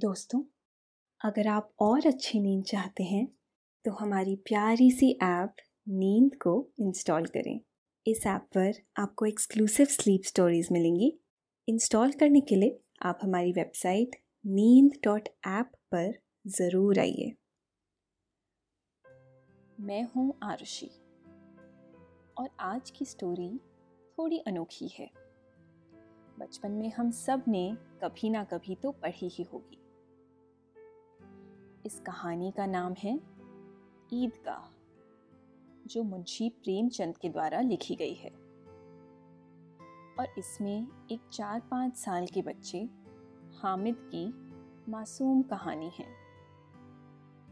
दोस्तों, अगर आप और अच्छी नींद चाहते हैं तो हमारी प्यारी सी ऐप नींद को इंस्टॉल करें। इस ऐप पर आपको एक्सक्लूसिव स्लीप स्टोरीज मिलेंगी। इंस्टॉल करने के लिए आप हमारी वेबसाइट नींद डॉट ऐप पर ज़रूर आइए। मैं हूँ आरुषि, और आज की स्टोरी थोड़ी अनोखी है। बचपन में हम सबने कभी ना कभी तो पढ़ी ही होगी। इस कहानी का नाम है ईदगाह, जो मुंशी प्रेमचंद के द्वारा लिखी गई है। और इसमें एक चार पाँच साल के बच्चे हामिद की मासूम कहानी है,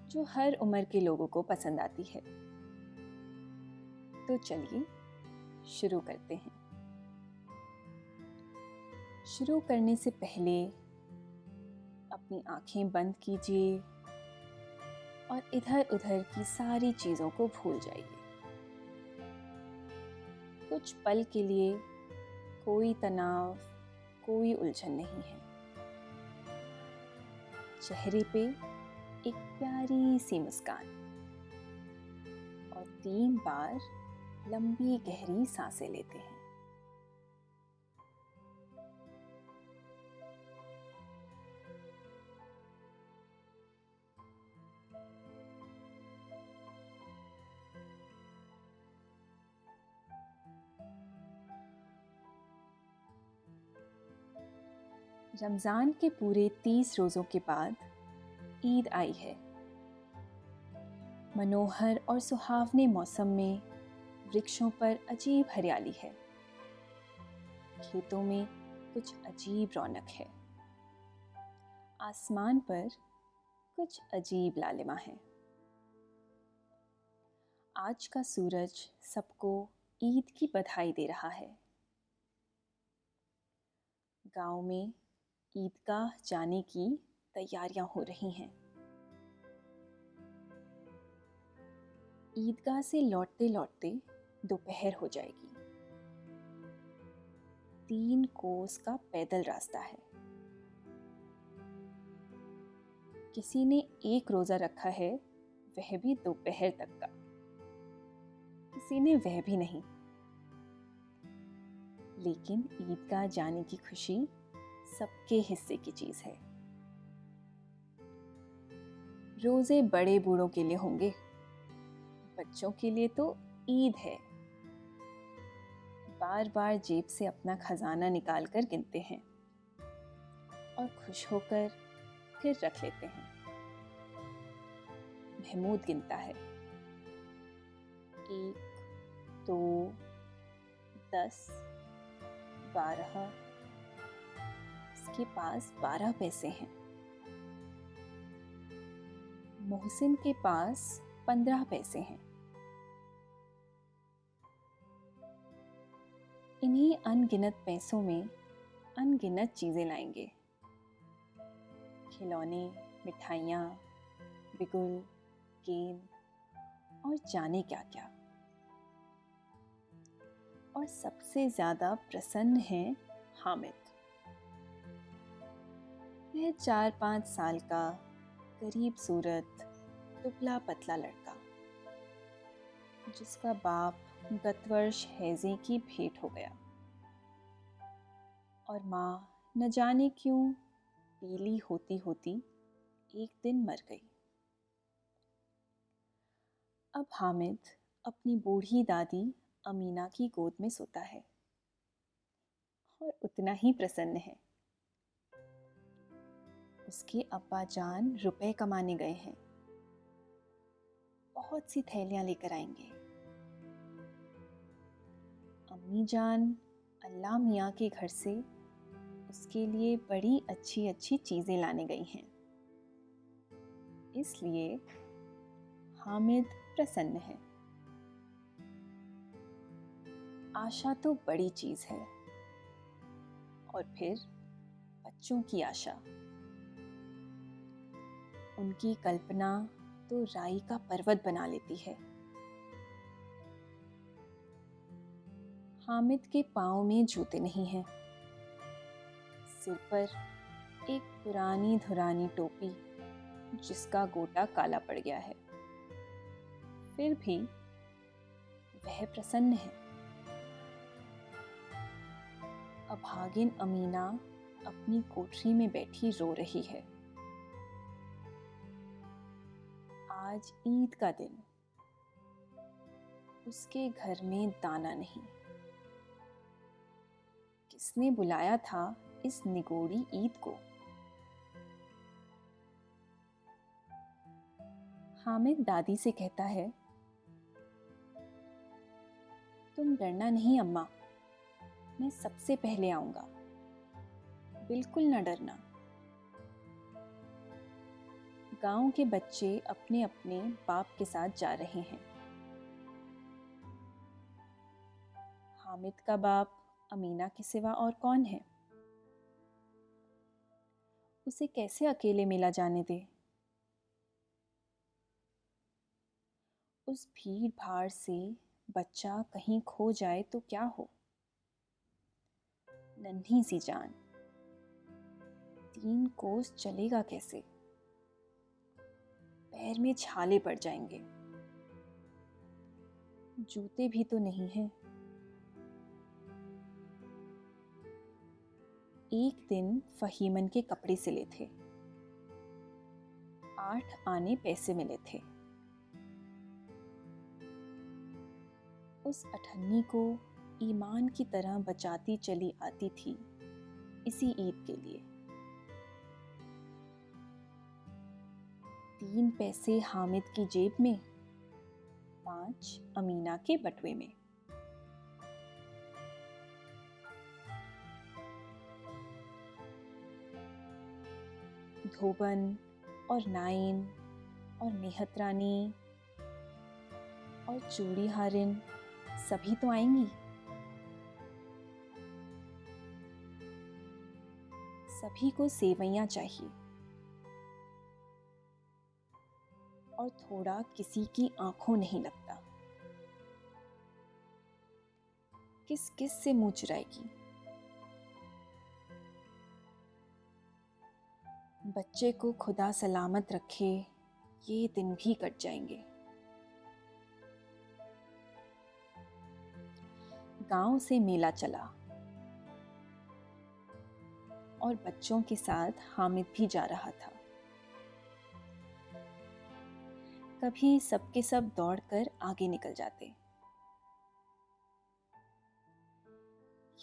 जो हर उम्र के लोगों को पसंद आती है। तो चलिए शुरू करते हैं। शुरू करने से पहले अपनी आँखें बंद कीजिए। और इधर उधर की सारी चीज़ों को भूल जाइए। कुछ पल के लिए कोई तनाव, कोई उलझन नहीं है। चेहरे पे एक प्यारी सी मुस्कान। और तीन बार लंबी गहरी साँसें लेते हैं। रमज़ान के पूरे तीस रोज़ों के बाद ईद आई है। मनोहर और सुहावने मौसम में वृक्षों पर अजीब हरियाली है। खेतों में कुछ अजीब रौनक है। आसमान पर कुछ अजीब लालिमा है। आज का सूरज सबको ईद की बधाई दे रहा है। गाँव में ईदगाह जाने की तैयारियाँ हो रही हैं। ईदगाह से लौटते लौटते दोपहर हो जाएगी। तीन कोस का पैदल रास्ता है। किसी ने एक रोजा रखा है, वह भी दोपहर तक का। किसी ने वह भी नहीं। लेकिन ईदगाह जाने की खुशी सबके हिस्से की चीज़ है। रोज़े बड़े बूढ़ों के लिए होंगे। बच्चों के लिए तो ईद है। बार बार जेब से अपना खजाना निकाल कर गिनते हैं और खुश होकर फिर रख लेते हैं। महमूद गिनता है। एक, दो, दस, बारह के पास बारह पैसे हैं। मोहसिन के पास पंद्रह पैसे हैं। इन्हीं अनगिनत पैसों में अनगिनत चीज़ें लाएँगे। खिलौने, मिठाइयाँ, बिगुल, गेंद और जाने क्या क्या और सबसे ज़्यादा प्रसन्न है हामिद। वह चार पाँच साल का गरीब सूरत, दुबला पतला लड़का, जिसका बाप गत वर्ष हैजे की भेंट हो गया। और माँ न जाने क्यों पीली होती होती एक दिन मर गई। अब हामिद अपनी बूढ़ी दादी अमीना की गोद में सोता है। और उतना ही प्रसन्न है। उसके अब्बा जान रुपए कमाने गए हैं। बहुत सी थैलियाँ लेकर आएँगे। अम्मी जान अल्लाह मियाँ के घर से उसके लिए बड़ी अच्छी अच्छी चीज़ें लाने गई हैं। इसलिए हामिद प्रसन्न है। आशा तो बड़ी चीज़ है। और फिर बच्चों की आशा। उनकी कल्पना तो राई का पर्वत बना लेती है। हामिद के पाँव में जूते नहीं हैं। सिर पर एक पुरानी धुरानी टोपी, जिसका गोटा काला पड़ गया है। फिर भी वह प्रसन्न है। अभागिन अमीना अपनी कोठरी में बैठी रो रही है। आज ईद का दिन। उसके घर में दाना नहीं। किसने बुलाया था इस निगोड़ी ईद को? हामिद दादी से कहता है, तुम डरना नहीं अम्मा, मैं सबसे पहले आऊँगा। बिल्कुल न डरना। गाँव के बच्चे अपने अपने बाप के साथ जा रहे हैं। हामिद का बाप, अमीना के सिवा और कौन है? उसे कैसे अकेले मिला जाने दे? उस भीड़ भाड़ से बच्चा कहीं खो जाए तो क्या हो? नन्ही सी जान। तीन कोस चलेगा कैसे? पैर में छाले पड़ जाएँगे। जूते भी तो नहीं हैं। एक दिन फहीमन के कपड़े सिले थे। आठ आने पैसे मिले थे। उस अठन्नी को ईमान की तरह बचाती चली आती थी इसी ईद के लिए। तीन पैसे हामिद की जेब में, पाँच अमीना के बटुए में। धोबन और नाइन और मेहत रानी और चूड़ी हारिन सभी तो आएँगी। सभी को सेवैयां चाहिए। और थोड़ा किसी की आँखों नहीं लगता। किस किस से मुँह चुराएगी बच्चे को खुदा सलामत रखे, ये दिन भी कट जाएँगे। गाँव से मेला चला। और बच्चों के साथ हामिद भी जा रहा था। कभी सबके सब दौड़कर आगे निकल जाते।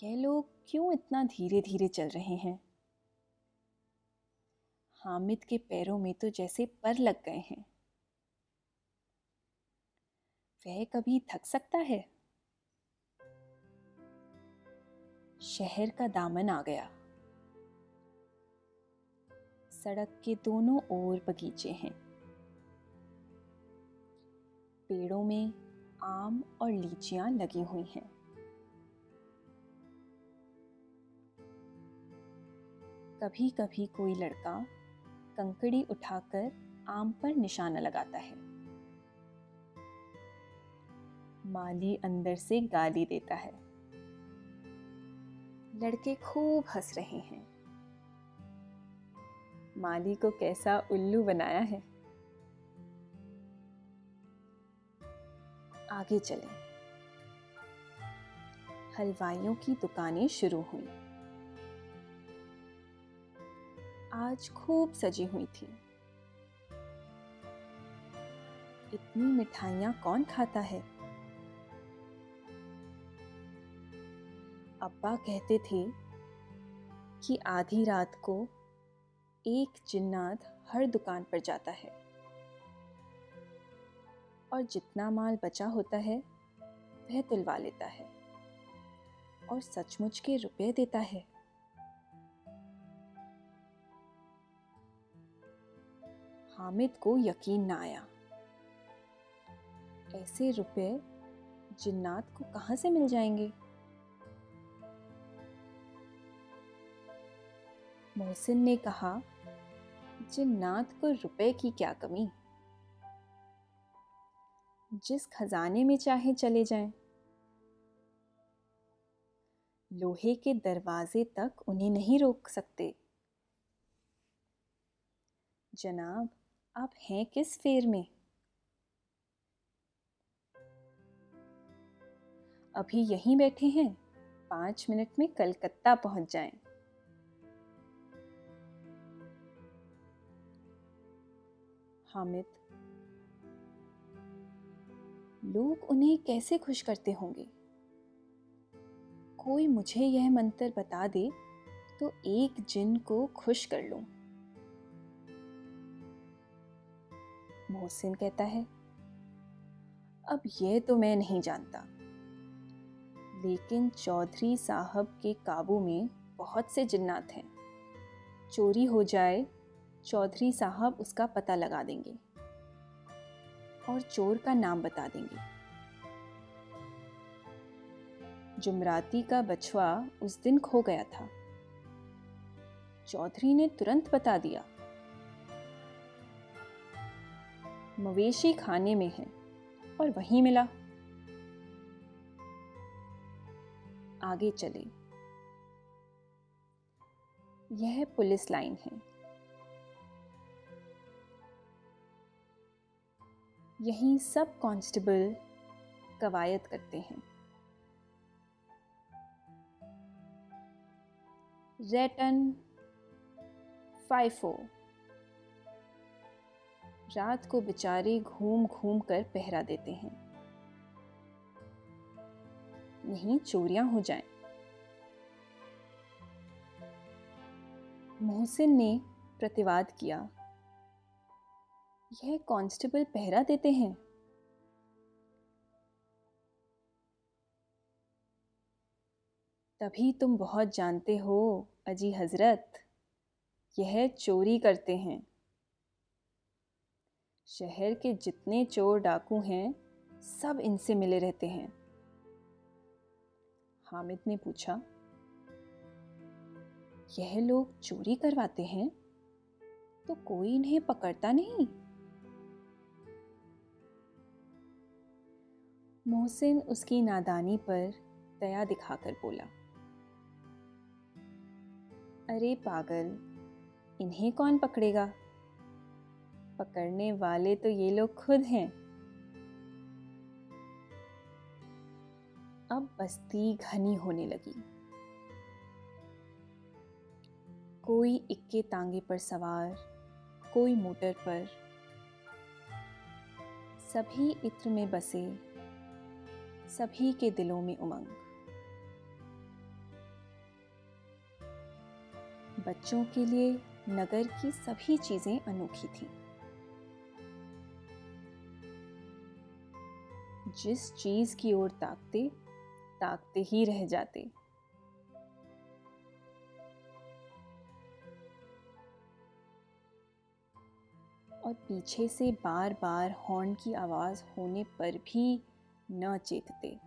ये लोग क्यों इतना धीरे धीरे चल रहे हैं? हामिद के पैरों में तो जैसे पर लग गए हैं। वह कभी थक सकता है? शहर का दामन आ गया। सड़क के दोनों ओर बगीचे हैं। पेड़ों में आम और लीचियाँ लगी हुई हैं। कभी कभी कोई लड़का कंकड़ी उठाकर आम पर निशाना लगाता है। माली अंदर से गाली देता है। लड़के खूब हंस रहे हैं। माली को कैसा उल्लू बनाया है। आगे चले। हलवाइयों की दुकानें शुरू हुई। आज खूब सजी हुई थी। इतनी मिठाइयाँ कौन खाता है? अब्बा कहते थे कि आधी रात को एक जिन्नात हर दुकान पर जाता है। और जितना माल बचा होता है, वह तुलवा लेता है और सचमुच के रुपए देता है। हामिद को यकीन ना आया। ऐसे रुपए जिन्नात को कहाँ से मिल जाएँगे? मोहसिन ने कहा, जिन्नात को रुपए की क्या कमी? जिस खजाने में चाहे चले जाएँ। लोहे के दरवाजे तक उन्हें नहीं रोक सकते जनाब, आप हैं किस फेर में अभी यहीं बैठे हैं पाँच मिनट में कलकत्ता पहुँच जाएँ। हामिद लोग उन्हें कैसे खुश करते होंगे? कोई मुझे यह मंत्र बता दे तो एक जिन को खुश कर लूँ। मोहसिन कहता है, अब यह तो मैं नहीं जानता। लेकिन चौधरी साहब के काबू में बहुत से जिन्नात हैं। चोरी हो जाए, चौधरी साहब उसका पता लगा देंगे। और चोर का नाम बता देंगे। जुमराती का बछवा उस दिन खो गया था। चौधरी ने तुरंत बता दिया, मवेशी खाने में है और वहीं मिला। आगे चले। यह पुलिस लाइन है। यहीं सब कांस्टेबल कवायद करते हैं। रेटन फाइफो, रात को बेचारे घूम घूम कर पहरा देते हैं। नहीं चोरियाँ हो जाएँ। मोहसिन ने प्रतिवाद किया। यह कांस्टेबल पहरा देते हैं। तभी तुम बहुत जानते हो, अजी हज़रत, यह चोरी करते हैं। शहर के जितने चोर डाकू हैं, सब इनसे मिले रहते हैं। हामिद ने पूछा, यह लोग चोरी करवाते हैं? तो कोई इन्हें पकड़ता नहीं? मोहसिन उसकी नादानी पर दया दिखाकर बोला, अरे पागल, इन्हें कौन पकड़ेगा? पकड़ने वाले तो ये लोग खुद हैं। अब बस्ती घनी होने लगी। कोई इक्के तांगे पर सवार, कोई मोटर पर, सभी इत्र में बसे सभी के दिलों में उमंग बच्चों के लिए नगर की सभी चीज़ें अनोखी थीं। जिस चीज़ की ओर ताकते ताकते ही रह जाते और पीछे से बार बार हॉर्न की आवाज़ होने पर भी न चेतते।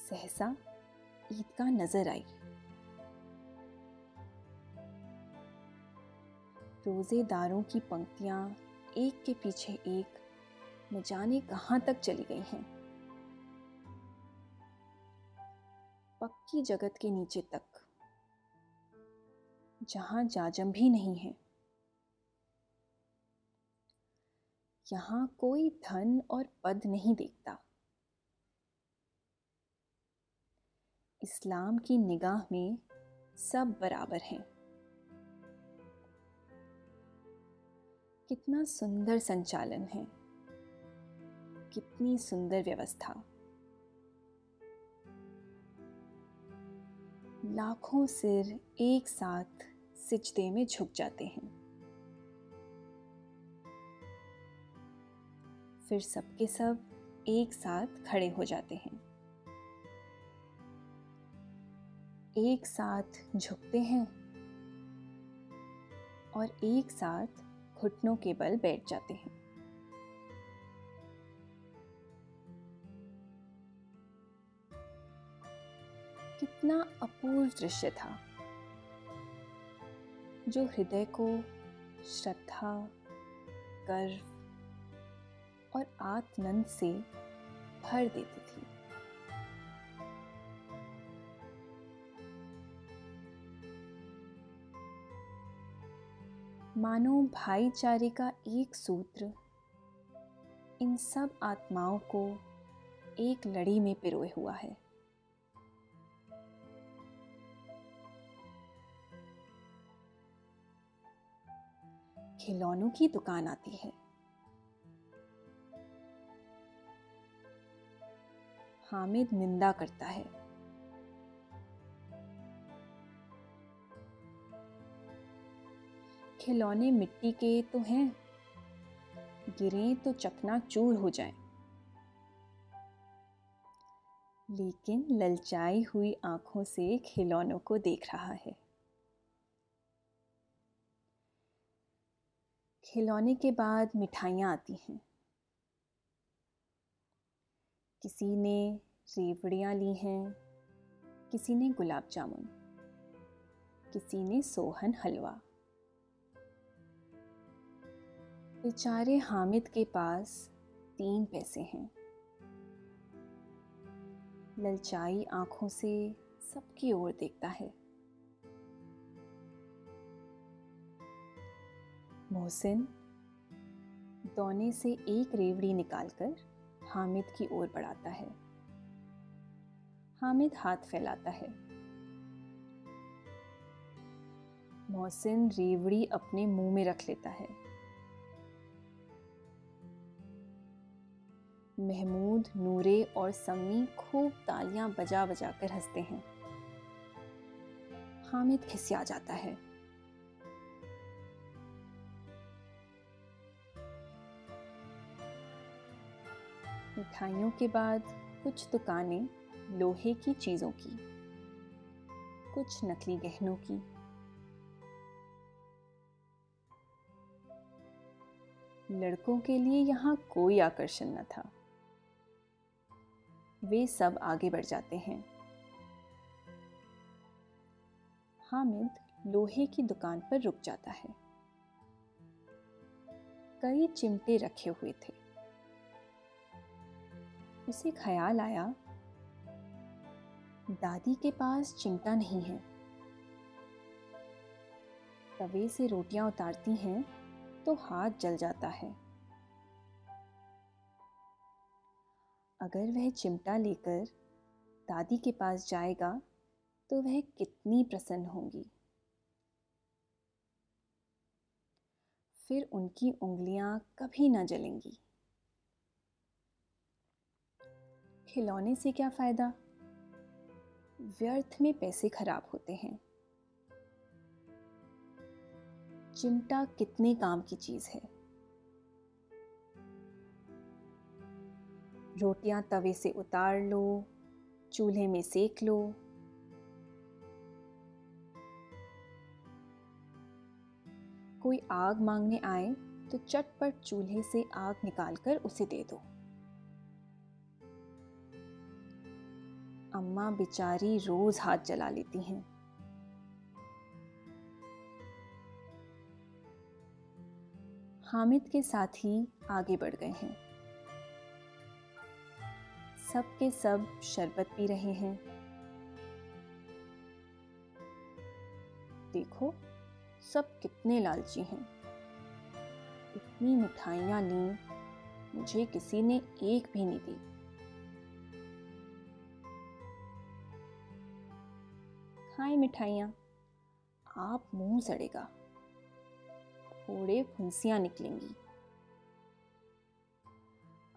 सहसा ईद नज़र आई। रोजेदारों की पंक्तियाँ एक के पीछे एक, न जाने कहाँ तक चली गई हैं। पक्की जगत के नीचे तक, जहाँ जाजम भी नहीं है। यहाँ कोई धन और पद नहीं देखता। इस्लाम की निगाह में सब बराबर हैं। कितना सुंदर संचालन है। कितनी सुंदर व्यवस्था। लाखों सिर एक साथ सिजदे में झुक जाते हैं। फिर सबके सब एक साथ खड़े हो जाते हैं। एक साथ झुकते हैं और एक साथ घुटनों के बल बैठ जाते हैं। कितना अपूर्व दृश्य था जो हृदय को श्रद्धा, गर्व और आत्मनंद से भर देती थी। मानो भाईचारे का एक सूत्र, इन सब आत्माओं को एक लड़ी में पिरोए हुआ है। खिलौनों की दुकान आती है। हामिद निंदा करता है। खिलौने मिट्टी के तो हैं, गिरे तो चकना चूर हो जाए। लेकिन ललचाई हुई आँखों से खिलौनों को देख रहा है। खिलौने के बाद मिठाइयाँ आती हैं। किसी ने रेवड़ियाँ ली हैं, किसी ने गुलाब जामुन, किसी ने सोहन हलवा। बेचारे हामिद के पास तीन पैसे हैं। ललचाई आँखों से सबकी ओर देखता है। मोहसिन, दोने से एक रेवड़ी निकालकर हामिद की ओर बढ़ाता है। हामिद हाथ फैलाता है। मोहसिन रेवड़ी अपने मुँह में रख लेता है। महमूद, नूरे और सम्मी खूब तालियाँ बजा बजा कर हँसते हैं। हामिद खिसिया जाता है। मिठाइयों के बाद कुछ दुकानें लोहे की चीज़ों की, कुछ नकली गहनों की। लड़कों के लिए यहाँ कोई आकर्षण न था। वे सब आगे बढ़ जाते हैं। हामिद लोहे की दुकान पर रुक जाता है। कई चिमटे रखे हुए थे। उसे ख्याल आया। दादी के पास चिमटा नहीं है। तवे से रोटियाँ उतारती हैं तो हाथ जल जाता है। अगर वह चिमटा लेकर दादी के पास जाएगा तो वह कितनी प्रसन्न होंगी। फिर उनकी उंगलियाँ कभी ना जलेंगी। खिलौने से क्या फ़ायदा? व्यर्थ में पैसे खराब होते हैं। चिमटा कितने काम की चीज़ है। रोटियाँ तवे से उतार लो, चूल्हे में सेक लो। कोई आग मांगने आए तो चटपट चूल्हे से आग निकालकर उसे दे दो। अम्मा बेचारी रोज हाथ जला लेती हैं। हामिद के साथ ही आगे बढ़ गए हैं। सब के सब शरबत पी रहे हैं। देखो, सब कितने लालची हैं। इतनी मिठाइयाँ ली, मुझे किसी ने एक भी नहीं दी। खाए मिठाइयाँ। आप मुँह सड़ेगा। थोड़े फुंसियाँ निकलेंगी।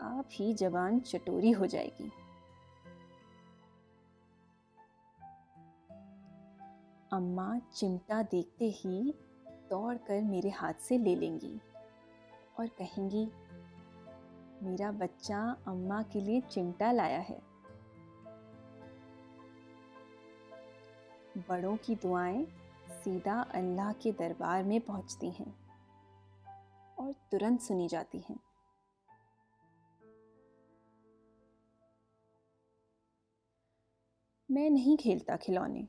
आप ही जबान चटोरी हो जाएगी। अम्मा चिमटा देखते ही दौड़कर मेरे हाथ से ले लेंगी और कहेंगी, मेरा बच्चा अम्मा के लिए चिमटा लाया है। बड़ों की दुआएँ सीधा अल्लाह के दरबार में पहुँचती हैं और तुरंत सुनी जाती हैं। मैं नहीं खेलता खिलौने।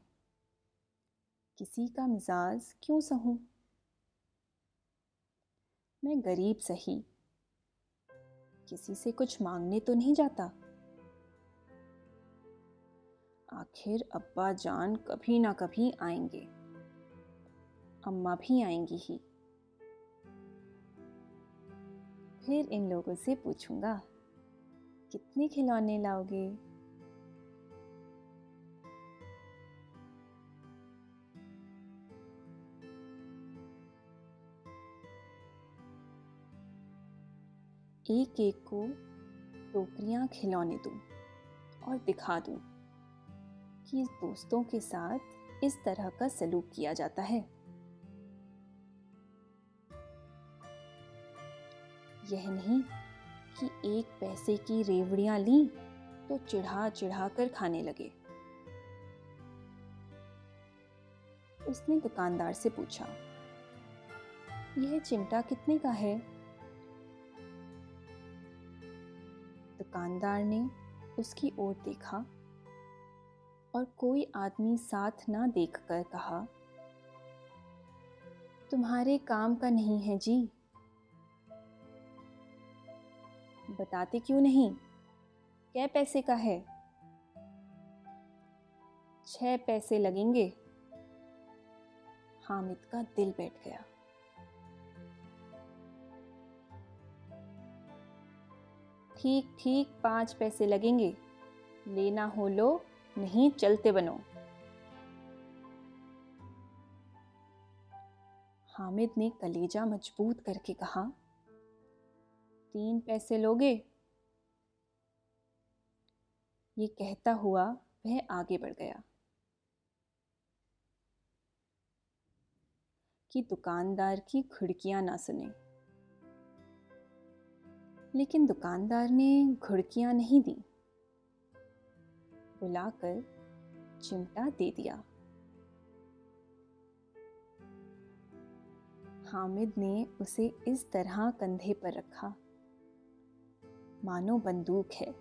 किसी का मिजाज क्यों सहूं? मैं गरीब सही। किसी से कुछ मांगने तो नहीं जाता। आखिर अब्बा जान कभी ना कभी आएँगे। अम्मा भी आएँगी ही। फिर इन लोगों से पूछूँगा, कितने खिलौने लाओगे? एक एक को टोकरियाँ खिलौने दूँ और दिखा दूँ। कि दोस्तों के साथ इस तरह का सलूक किया जाता है। यह नहीं कि एक पैसे की रेवड़ियाँ ली तो चिढ़ा चिढ़ा कर खाने लगे। उसने दुकानदार से पूछा, यह चिमटा कितने का है? दुकानदार ने उसकी ओर देखा और कोई आदमी साथ ना देखकर कहा, तुम्हारे काम का नहीं है जी। बताते क्यों नहीं? क्या पैसे का है। छह पैसे लगेंगे। हामिद का दिल बैठ गया। ठीक ठीक, पाँच पैसे लगेंगे। लेना हो लो। नहीं चलते बनो। हामिद ने कलेजा मज़बूत करके कहा, तीन पैसे लोगे? ये कहता हुआ वह आगे बढ़ गया। कि दुकानदार की खिड़कियाँ ना सुने। लेकिन दुकानदार ने घुड़कियाँ नहीं दी। बुलाकर चिमटा दे दिया। हामिद ने उसे इस तरह कंधे पर रखा। मानो बंदूक है।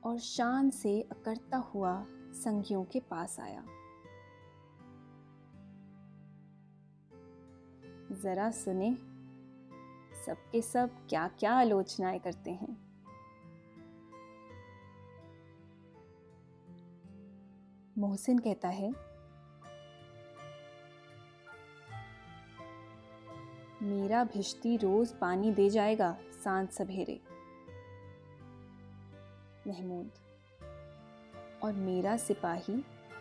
और शान से अकड़ता हुआ संगियों के पास आया। जरा सुने, सबके सब क्या क्या आलोचनाएँ करते हैं। मोहसिन कहता है, मेरा भिश्ती रोज पानी दे जाएगा साँझ सवेरे। महमूद, और मेरा सिपाही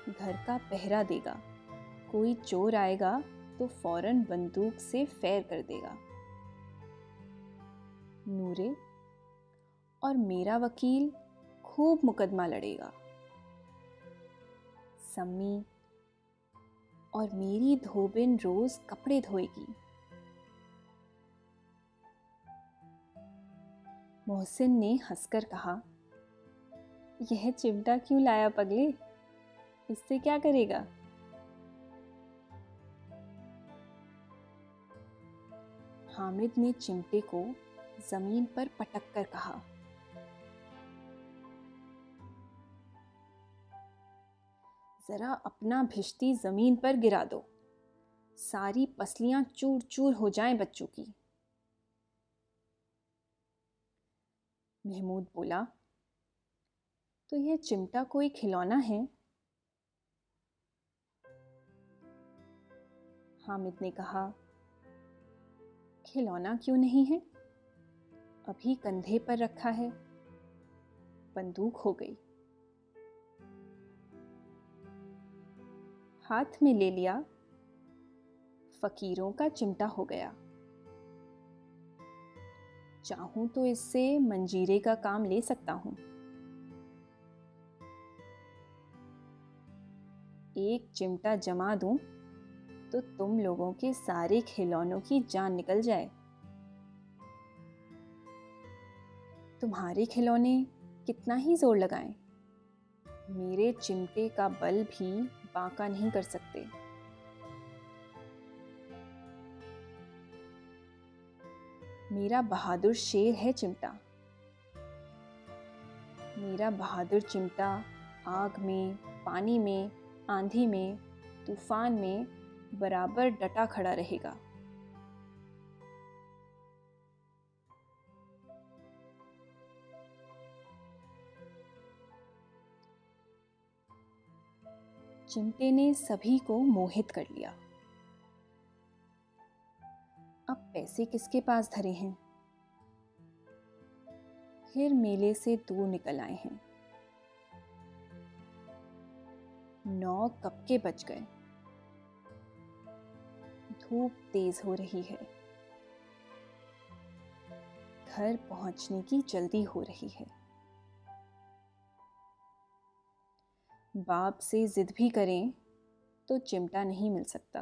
घर का पहरा देगा। कोई चोर आएगा तो फ़ौरन बंदूक से फैर कर देगा। नूरे, और मेरा वकील खूब मुकदमा लड़ेगा। सम्मी और मेरी धोबिन रोज कपड़े धोएगी। मोहसिन ने हंसकर कहा, यह चिमटा क्यों लाया पगले? इससे क्या करेगा? हामिद ने चिमटे को ज़मीन पर पटक कर कहा। जरा अपना भिश्ती ज़मीन पर गिरा दो। सारी पसलियाँ चूर चूर हो जाएँ बच्चों की। महमूद बोला तो यह चिमटा कोई खिलौना है? हामिद ने कहा, खिलौना क्यों नहीं है? अभी कंधे पर रखा है। बंदूक हो गई। हाथ में ले लिया। फकीरों का चिमटा हो गया। चाहूँ तो इससे मंजीरे का काम ले सकता हूँ। एक चिमटा जमा दूँ तो तुम लोगों के सारे खिलौनों की जान निकल जाए। तुम्हारे खिलौने कितना ही ज़ोर लगाएँ। मेरे चिमटे का बल भी बांका नहीं कर सकते। मेरा बहादुर शेर है चिमटा। मेरा बहादुर चिमटा आग में, पानी में, आंधी में, तूफ़ान में बराबर डटा खड़ा रहेगा। चिमटे ने सभी को मोहित कर लिया। अब पैसे किसके पास धरे हैं? फिर मेले से दूर निकल आए हैं। नौ कब के बच गए। धूप तेज हो रही है। घर पहुँचने की जल्दी हो रही है। बाप से जिद भी करें तो चिमटा नहीं मिल सकता।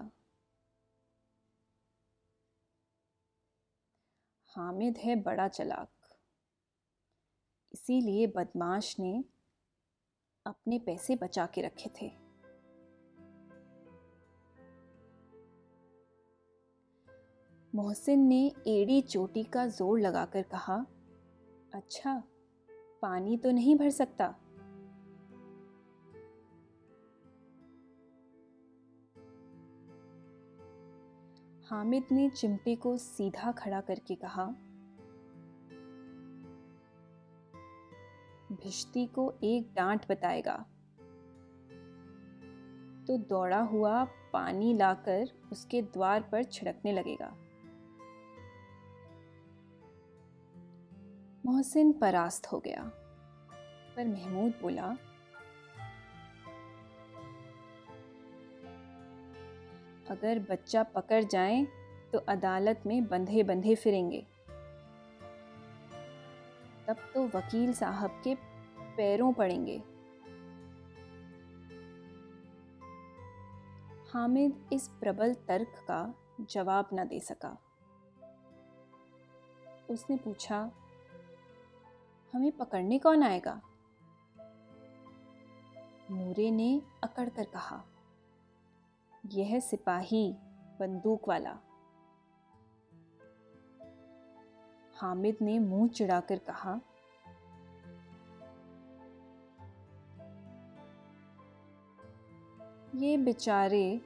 हामिद है बड़ा चलाक। इसीलिए बदमाश ने अपने पैसे बचा के रखे थे। मोहसिन ने एड़ी चोटी का ज़ोर लगाकर कहा अच्छा पानी तो नहीं भर सकता? हामिद ने चिमटे को सीधा खड़ा करके कहा, भिश्ती को एक डांट बताएगा। तो दौड़ा हुआ पानी लाकर उसके द्वार पर छिड़कने लगेगा। मोहसिन परास्त हो गया, पर महमूद बोला अगर बच्चा पकड़ जाए तो अदालत में बंधे बंधे फिरेंगे। तब तो वकील साहब के पैरों पड़ेंगे। हामिद इस प्रबल तर्क का जवाब न दे सका। उसने पूछा, हमें पकड़ने कौन आएगा? नूरे ने अकड़ कर कहा यह सिपाही, बंदूक वाला। हामिद ने मुँह चिढ़ाकर कहा, ये बेचारे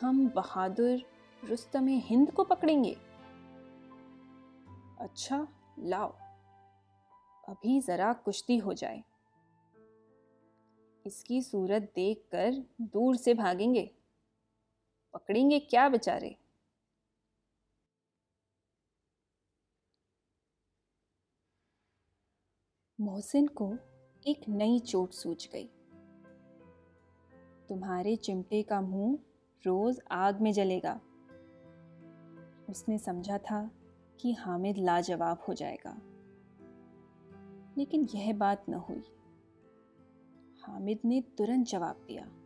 हम बहादुर रुस्तम हिंद को पकड़ेंगे। अच्छा लाओ। अभी जरा कुश्ती हो जाए। इसकी सूरत देखकर दूर से भागेंगे। पकड़ेंगे क्या बेचारे? मोहसिन को एक नई चोट सूझ गई। तुम्हारे चिमटे का मुँह रोज आग में जलेगा। उसने समझा था कि हामिद लाजवाब हो जाएगा। लेकिन यह बात न हुई। हामिद ने तुरंत जवाब दिया।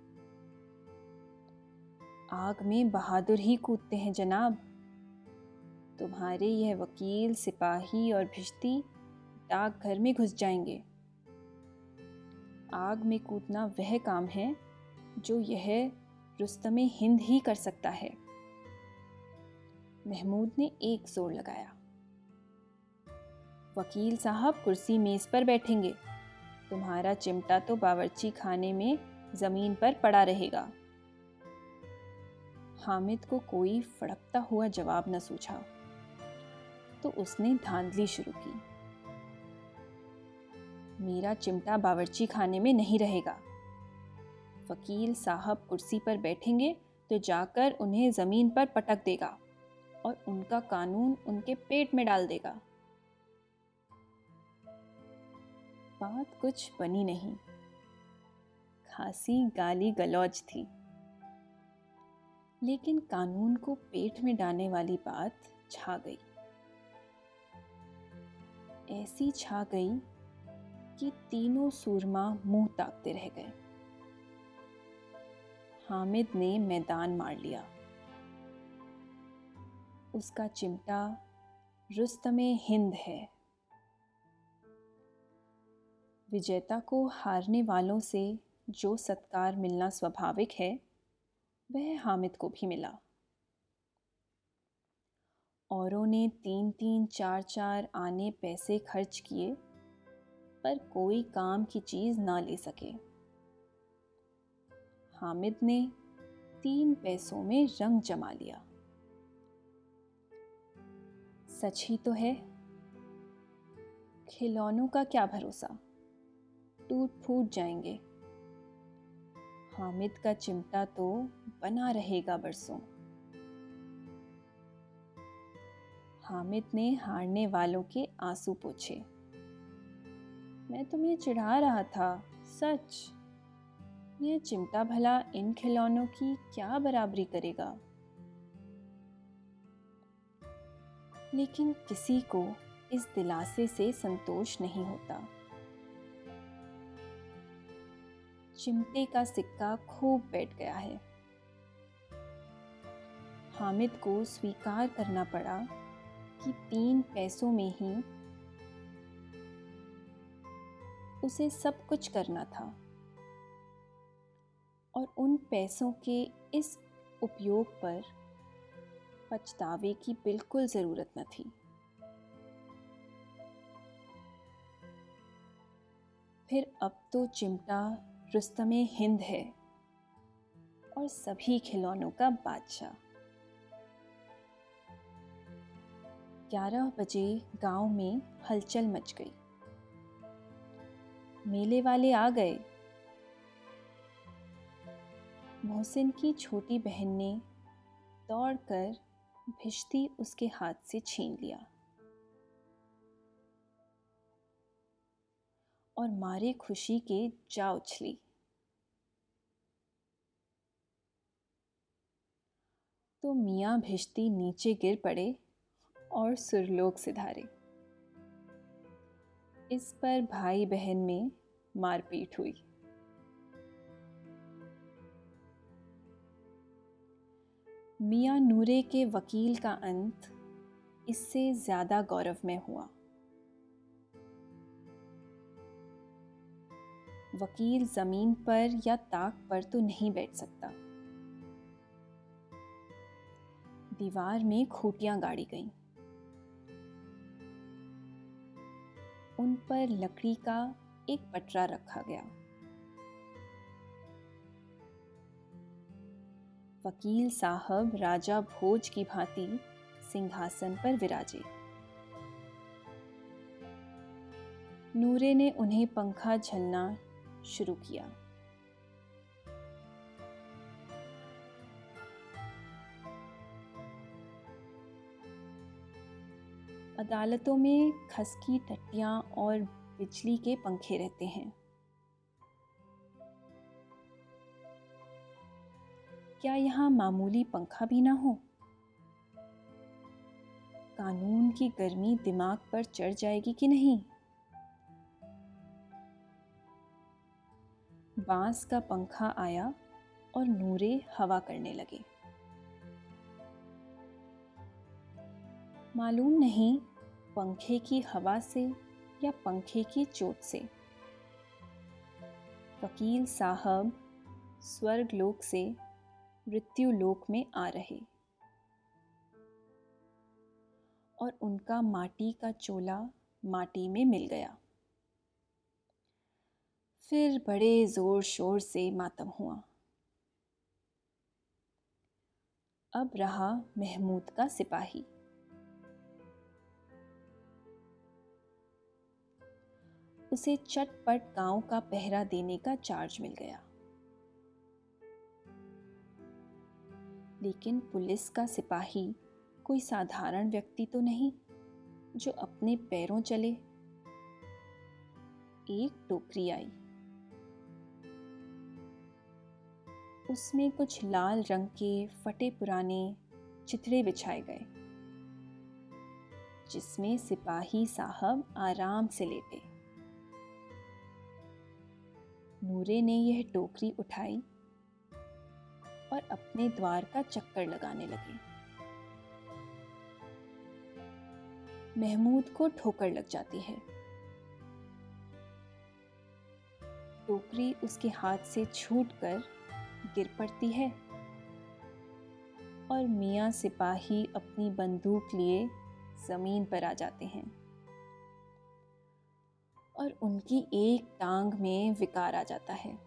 आग में बहादुर ही कूदते हैं जनाब। तुम्हारे यह वकील, सिपाही और भिश्ती डाक घर में घुस जाएँगे। आग में कूदना वह काम है जो यह रुस्तम हिंद ही कर सकता है। महमूद ने एक ज़ोर लगाया। वकील साहब, कुर्सी मेज पर बैठेंगे। तुम्हारा चिमटा तो बावर्ची खाने में ज़मीन पर पड़ा रहेगा। हामिद को कोई फड़कता हुआ जवाब न सूझा। तो उसने धांधली शुरू की। मेरा चिमटा बावर्ची खाने में नहीं रहेगा। वकील साहब कुर्सी पर बैठेंगे तो जाकर उन्हें ज़मीन पर पटक देगा और उनका कानून उनके पेट में डाल देगा। बात कुछ बनी नहीं। खासी गाली गलौज थी। लेकिन कानून को पेट में डालने वाली बात छा गई। ऐसी छा गई कि तीनों सूरमा मुँह ताकते रह गए। हामिद ने मैदान मार लिया। उसका चिमटा रुस्तमे हिंद है। विजेता को हारने वालों से जो सत्कार मिलना स्वाभाविक है वह हामिद को भी मिला। औरों ने तीन तीन चार चार आने पैसे खर्च किए, पर कोई काम की चीज़ ना ले सके। हामिद ने तीन पैसों में रंग जमा लिया। सच ही तो है। खिलौनों का क्या भरोसा? टूट फूट जाएँगे। हामिद का चिमटा तो बना रहेगा बरसों। हामिद ने हारने वालों के आँसू पूछे। मैं तुम्हें चिढ़ा रहा था, सच। यह चिमटा भला इन खिलौनों की क्या बराबरी करेगा? लेकिन किसी को इस दिलासे से संतोष नहीं होता। चिमटे का सिक्का खूब बैठ गया है। हामिद को स्वीकार करना पड़ा कि तीन पैसों में ही उसे सब कुछ करना था और उन पैसों के इस उपयोग पर पछतावे की बिल्कुल ज़रूरत न थी। फिर अब तो चिमटा रुस्तम हिंद है और सभी खिलौनों का बादशाह। ग्यारह बजे गाँव में हलचल मच गई। मेले वाले आ गए। मोहसिन की छोटी बहन ने दौड़कर भिश्ती उसके हाथ से छीन लिया। और मारे खुशी के जा उछली तो मियाँ भिश्ती नीचे गिर पड़े। और सुरलोक सिधारे। इस पर भाई बहन में मारपीट हुई। मियाँ नूरे के वकील का अंत इससे ज़्यादा गौरवमय हुआ। वकील ज़मीन पर या ताक पर तो नहीं बैठ सकता। दीवार में खूटियाँ गाड़ी गईं। उन पर लकड़ी का एक पटरा रखा गया। वकील साहब राजा भोज की भांति सिंहासन पर विराजे। नूरे ने उन्हें पंखा झलना शुरू किया। अदालतों में खसकी टट्टियाँ और बिजली के पंखे रहते हैं। क्या यहाँ मामूली पंखा भी ना हो? कानून की गर्मी दिमाग पर चढ़ जाएगी कि नहीं? बाँस का पंखा आया और नूरे हवा करने लगे। मालूम नहीं पंखे की हवा से या पंखे की चोट से? वकील साहब, स्वर्ग लोक से, मृत्यु लोक में आ रहे। और उनका माटी का चोला माटी में मिल गया। फिर बड़े ज़ोर शोर से मातम हुआ। अब रहा महमूद का सिपाही। उसे चटपट गाँव का पहरा देने का चार्ज मिल गया। लेकिन पुलिस का सिपाही कोई साधारण व्यक्ति तो नहीं, जो अपने पैरों चले। एक टोकरी आई। उसमें कुछ लाल रंग के फटे पुराने चित्रे बिछाए गए, जिसमें सिपाही साहब आराम से लेटे। नूरे ने यह टोकरी उठाई और अपने द्वार का चक्कर लगाने लगे। महमूद को ठोकर लग जाती है। टोकरी उसके हाथ से छूटकर गिर पड़ती है और मियाँ सिपाही अपनी बंदूक लिए ज़मीन पर आ जाते हैं। और उनकी एक टांग में विकार आ जाता है।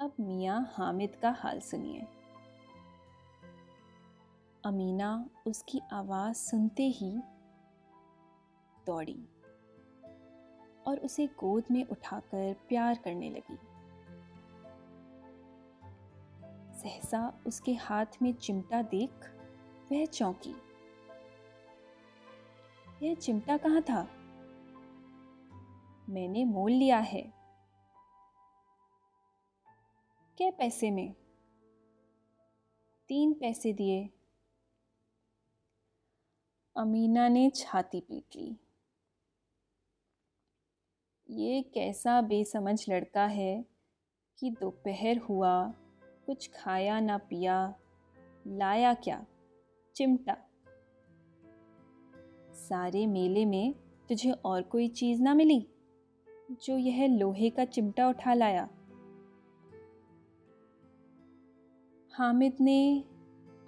अब मियाँ हामिद का हाल सुनिए। अमीना उसकी आवाज़ सुनते ही दौड़ी और उसे गोद में उठाकर प्यार करने लगी। सहसा उसके हाथ में चिमटा देख वह चौंकी। यह चिमटा कहाँ था? मैंने मोल लिया है। क्या पैसे में? तीन पैसे दिए। अमीना ने छाती पीट ली। ये कैसा बेसमझ लड़का है कि दोपहर हुआ, कुछ खाया ना पिया, लाया क्या? चिमटा। सारे मेले में तुझे और कोई चीज़ ना मिली, जो यह लोहे का चिमटा उठा लाया। हामिद ने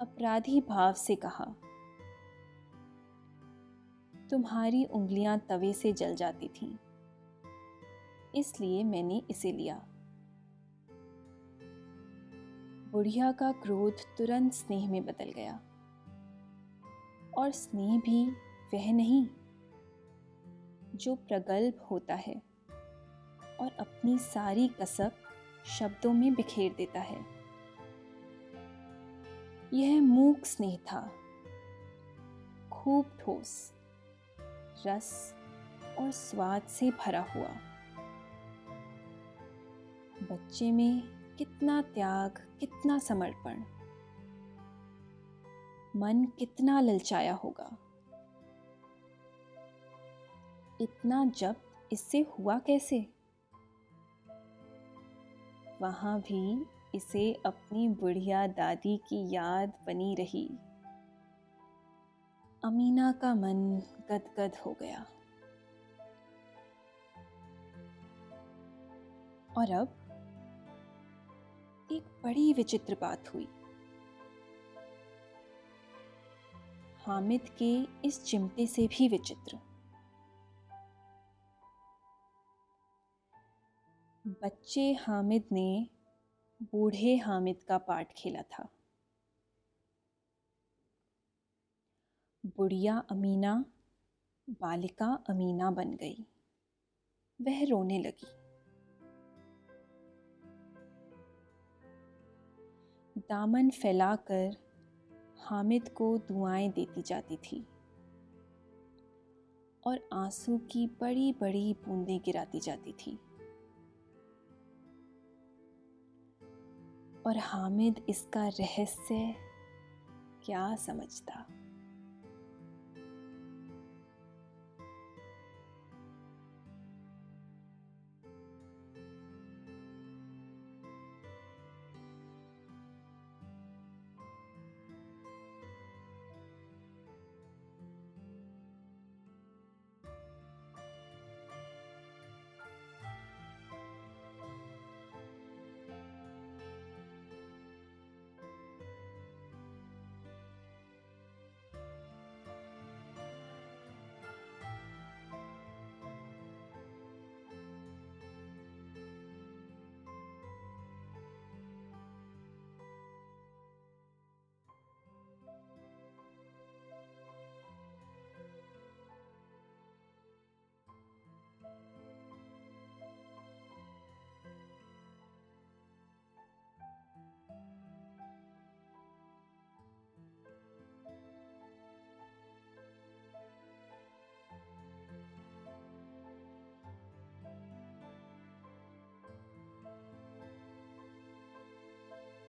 अपराधी भाव से कहा, तुम्हारी उंगलियाँ तवे से जल जाती थीं, इसलिए मैंने इसे लिया। बुढ़िया का क्रोध तुरंत स्नेह में बदल गया और स्नेह भी वह नहीं, जो प्रगल्भ होता है और अपनी सारी कसब शब्दों में बिखेर देता है। यह मूक स्नेह था। खूब ठोस, रस और स्वाद से भरा हुआ। बच्चे में कितना त्याग, कितना समर्पण। मन कितना ललचाया होगा। इतना जब इससे हुआ कैसे? वहाँ भी इसे अपनी बुढ़िया दादी की याद बनी रही। अमीना का मन गदगद हो गया। और अब एक बड़ी विचित्र बात हुई। हामिद के इस चिमटे से भी विचित्र। बच्चे हामिद ने बूढ़े हामिद का पार्ट खेला था। बुढ़िया अमीना, बालिका अमीना बन गई। वह रोने लगी। दामन फैलाकर हामिद को दुआएँ देती जाती थी और आँसू की बड़ी बड़ी बूंदें गिराती जाती थी। और हामिद इसका रहस्य क्या समझता?